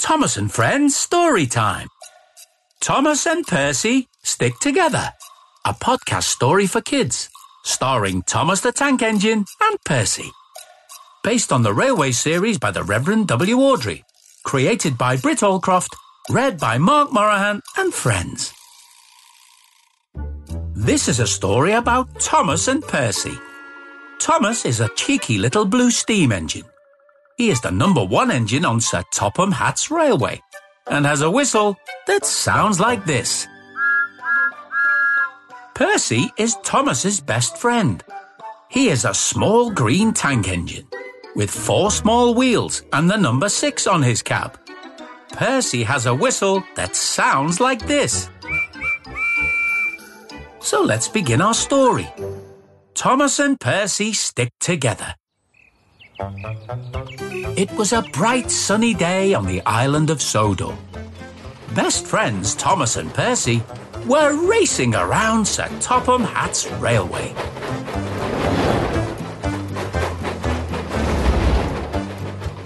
Thomas and Friends Story Time. Thomas and Percy Stick Together. A podcast story for kids, starring Thomas the Tank Engine and Percy. Based on the Railway series by the Reverend W. Awdry, Created by Britt Allcroft. Read by Mark Moraghan and friends. This is a story about Thomas and Percy. Thomas is a cheeky little blue steam engine. He is the number one engine on Sir Topham Hatt's railway and has a whistle that sounds like this. Percy is Thomas's best friend. He is a small green tank engine with four small wheels and the number six on his cab. Percy has a whistle that sounds like this. So let's begin our story. Thomas and Percy stick together. It was a bright sunny day on the island of Sodor. Best friends Thomas and Percy were racing around Sir Topham Hatt's railway.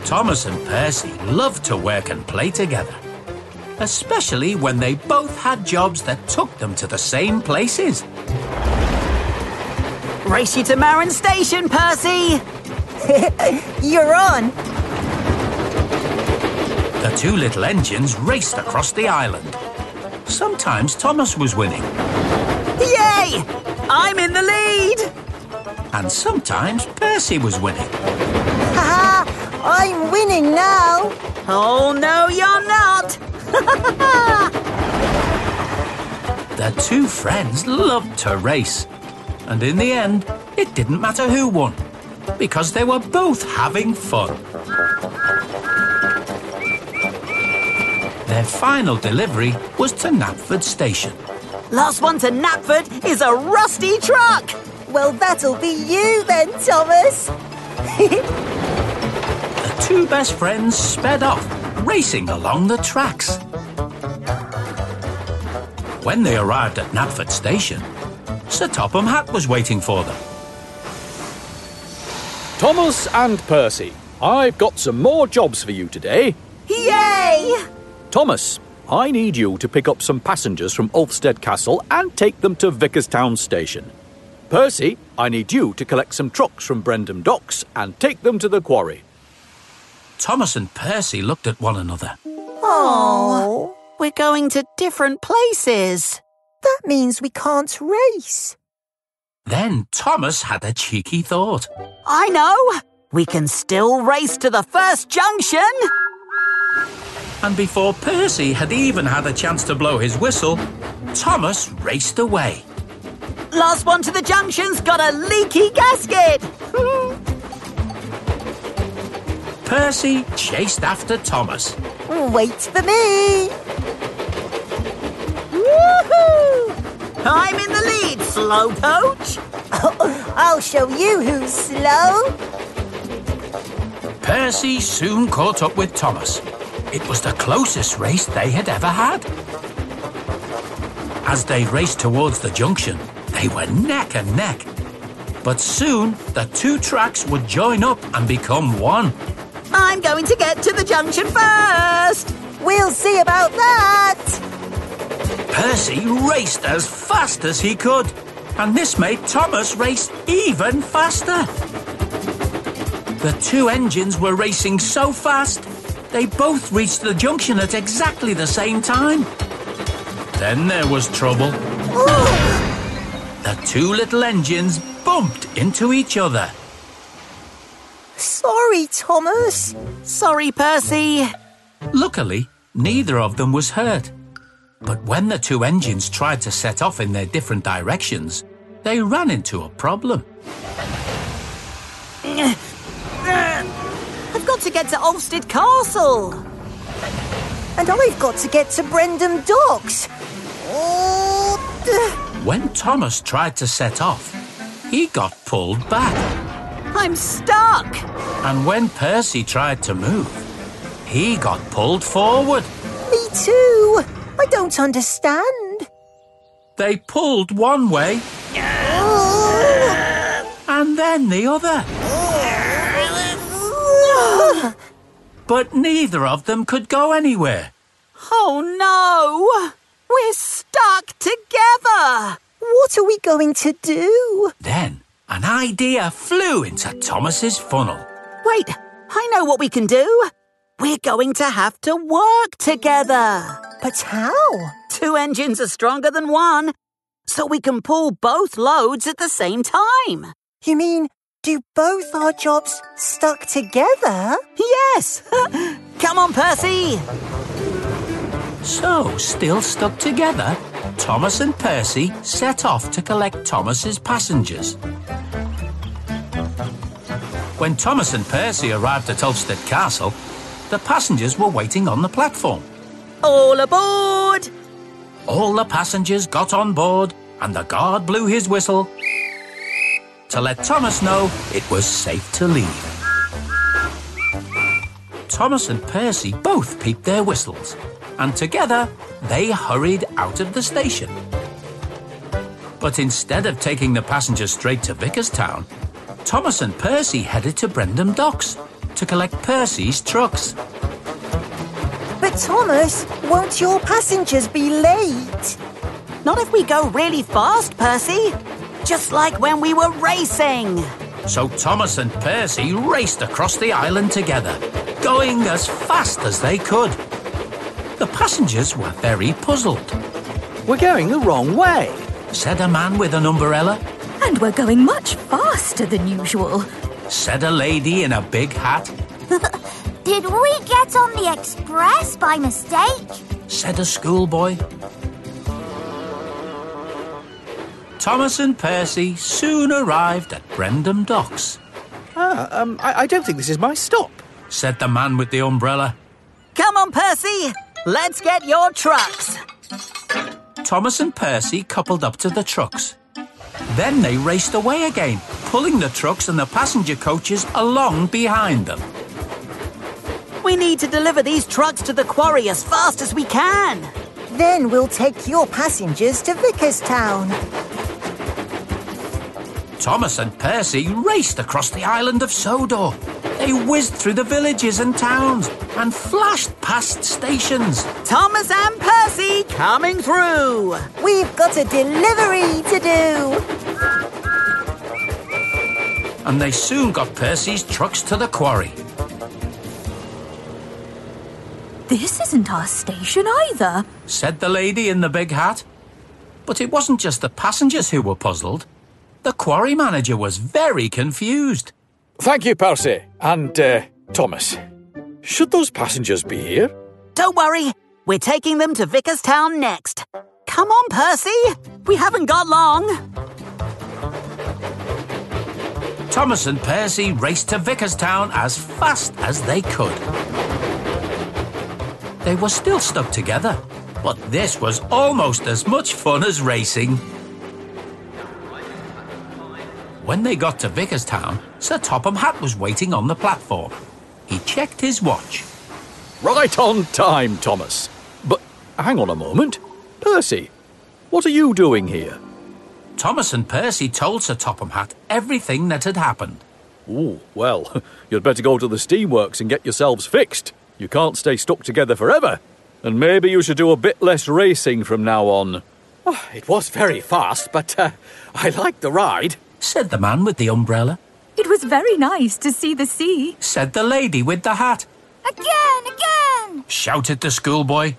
Thomas and Percy loved to work and play together, especially when they both had jobs that took them to the same places. Race you to Maron Station, Percy! You're on. The two little engines raced across the island. Sometimes Thomas was winning, Yay! I'm in the lead! and sometimes Percy was winning. Haha, I'm winning now. Oh, no, you're not! The two friends loved to race, and in the end, it didn't matter who won, because they were both having fun. Their final delivery was to Knapford Station. Last one to Knapford is a rusty truck! Well, that'll be you then, Thomas. The two best friends sped off, racing along the tracks. When they arrived at Knapford Station, Sir Topham Hatt was waiting for them. Thomas and Percy, I've got some more jobs for you today. Yay! Thomas, I need you to pick up some passengers from Ulfstead Castle and take them to Vickerstown Station. Percy, I need you to collect some trucks from Brendam Docks and take them to the quarry. Thomas and Percy looked at one another. Oh, We're going to different places. that means we can't race. Then Thomas had a cheeky thought. I know! We can still race to the first junction! And before Percy had even had a chance to blow his whistle, Thomas raced away. Last one to the junction's got a leaky gasket! Percy chased after Thomas. Wait for me. I'm in the lead, Slowcoach! I'll show you who's slow. Percy soon caught up with Thomas. It was the closest race they had ever had. As they raced towards the junction, they were neck and neck. But soon, the two tracks would join up and become one. I'm going to get to the junction first! We'll see about that. Percy raced as fast as he could, and this made Thomas race even faster. The two engines were racing so fast, they both reached the junction at exactly the same time. Then there was trouble. The two little engines bumped into each other. Sorry, Thomas. Sorry, Percy. Luckily, neither of them was hurt. But when the two engines tried to set off in their different directions, they ran into a problem. I've got to get to Ulfstead Castle. And I've got to get to Brendam Docks. Oh, When Thomas tried to set off, he got pulled back. I'm stuck. And when Percy tried to move, he got pulled forward. me too. I don't understand. They pulled one way oh. and then the other. But neither of them could go anywhere. Oh no! We're stuck together! What are we going to do? Then an idea flew into Thomas's funnel. Wait, I know what we can do. We're going to have to work together. But how? Two engines are stronger than one, so we can pull both loads at the same time. You mean, do both our jobs stuck together? Yes! Come on, Percy! So, still stuck together, Thomas and Percy set off to collect Thomas's passengers. When Thomas and Percy arrived at Ulfstead Castle, the passengers were waiting on the platform. All aboard! All the passengers got on board, and the guard blew his whistle to let Thomas know it was safe to leave. Thomas and Percy both peeped their whistles, and together they hurried out of the station. But instead of taking the passengers straight to Vickerstown, Thomas and Percy headed to Brendam Docks to collect Percy's trucks. But Thomas, won't your passengers be late? Not if we go really fast, Percy. Just like when we were racing. So Thomas and Percy raced across the island together, going as fast as they could. The passengers were very puzzled, We're going the wrong way. said a man with an umbrella, And we're going much faster than usual. said a lady in a big hat, Did we get on the express by mistake? said a schoolboy. Thomas and Percy soon arrived at Brendam Docks, Ah, um, I, I don't think this is my stop. said the man with the umbrella. Come on, Percy! Let's get your trucks! Thomas and Percy coupled up to the trucks. Then they raced away again, pulling the trucks and the passenger coaches along behind them. We need to deliver these trucks to the quarry as fast as we can. Then we'll take your passengers to Vickerstown. Thomas and Percy raced across the island of Sodor. They whizzed through the villages and towns and flashed past stations. Thomas and Percy coming through. We've got a delivery to do. And they soon got Percy's trucks to the quarry. This isn't our station either. said the lady in the big hat. But it wasn't just the passengers who were puzzled. The quarry manager was very confused. Thank you, Percy. And, uh, Thomas. Should those passengers be here? Don't worry, we're taking them to Vickerstown next. Come on, Percy. We haven't got long. Thomas and Percy raced to Vickerstown as fast as they could. They were still stuck together, but this was almost as much fun as racing. When they got to Vickerstown, Sir Topham Hatt was waiting on the platform. He checked his watch. Right on time, Thomas. But hang on a moment. Percy, what are you doing here? Thomas and Percy told Sir Topham Hatt everything that had happened. Oh, well, you'd better go to the steamworks and get yourselves fixed. You can't stay stuck together forever. And maybe you should do a bit less racing from now on. Oh, it was very fast, but uh, I liked the ride. said the man with the umbrella. It was very nice to see the sea. Said the lady with the hat. Again, again! Shouted the schoolboy.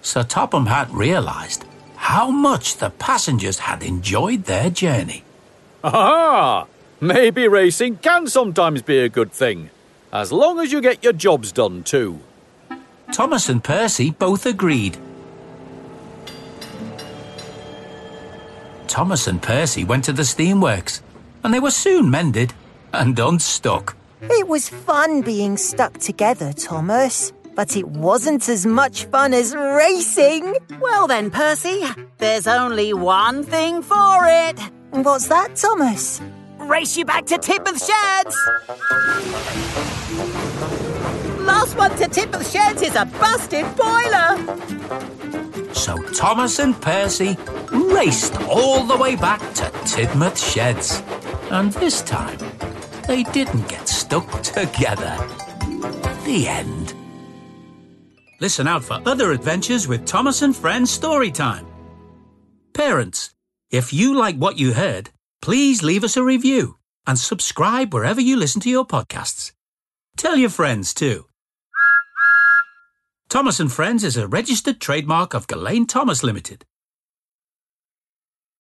Sir Topham Hatt realised how much the passengers had enjoyed their journey. Ah, Maybe racing can sometimes be a good thing. As long as you get your jobs done, too. Thomas and Percy both agreed. Thomas and Percy went to the steamworks, and they were soon mended and unstuck. It was fun being stuck together, Thomas. But it wasn't as much fun as racing. Well then, Percy, there's only one thing for it. What's that, Thomas? Race you back to Tidmouth Sheds. Last one to Tidmouth Sheds is a busted boiler. So Thomas and Percy raced all the way back to Tidmouth Sheds. And this time, they didn't get stuck together. The end. Listen out for other adventures with Thomas and Friends Storytime. Parents, if you like what you heard, please leave us a review and subscribe wherever you listen to your podcasts. Tell your friends too. Thomas and Friends is a registered trademark of Gullane Thomas Limited,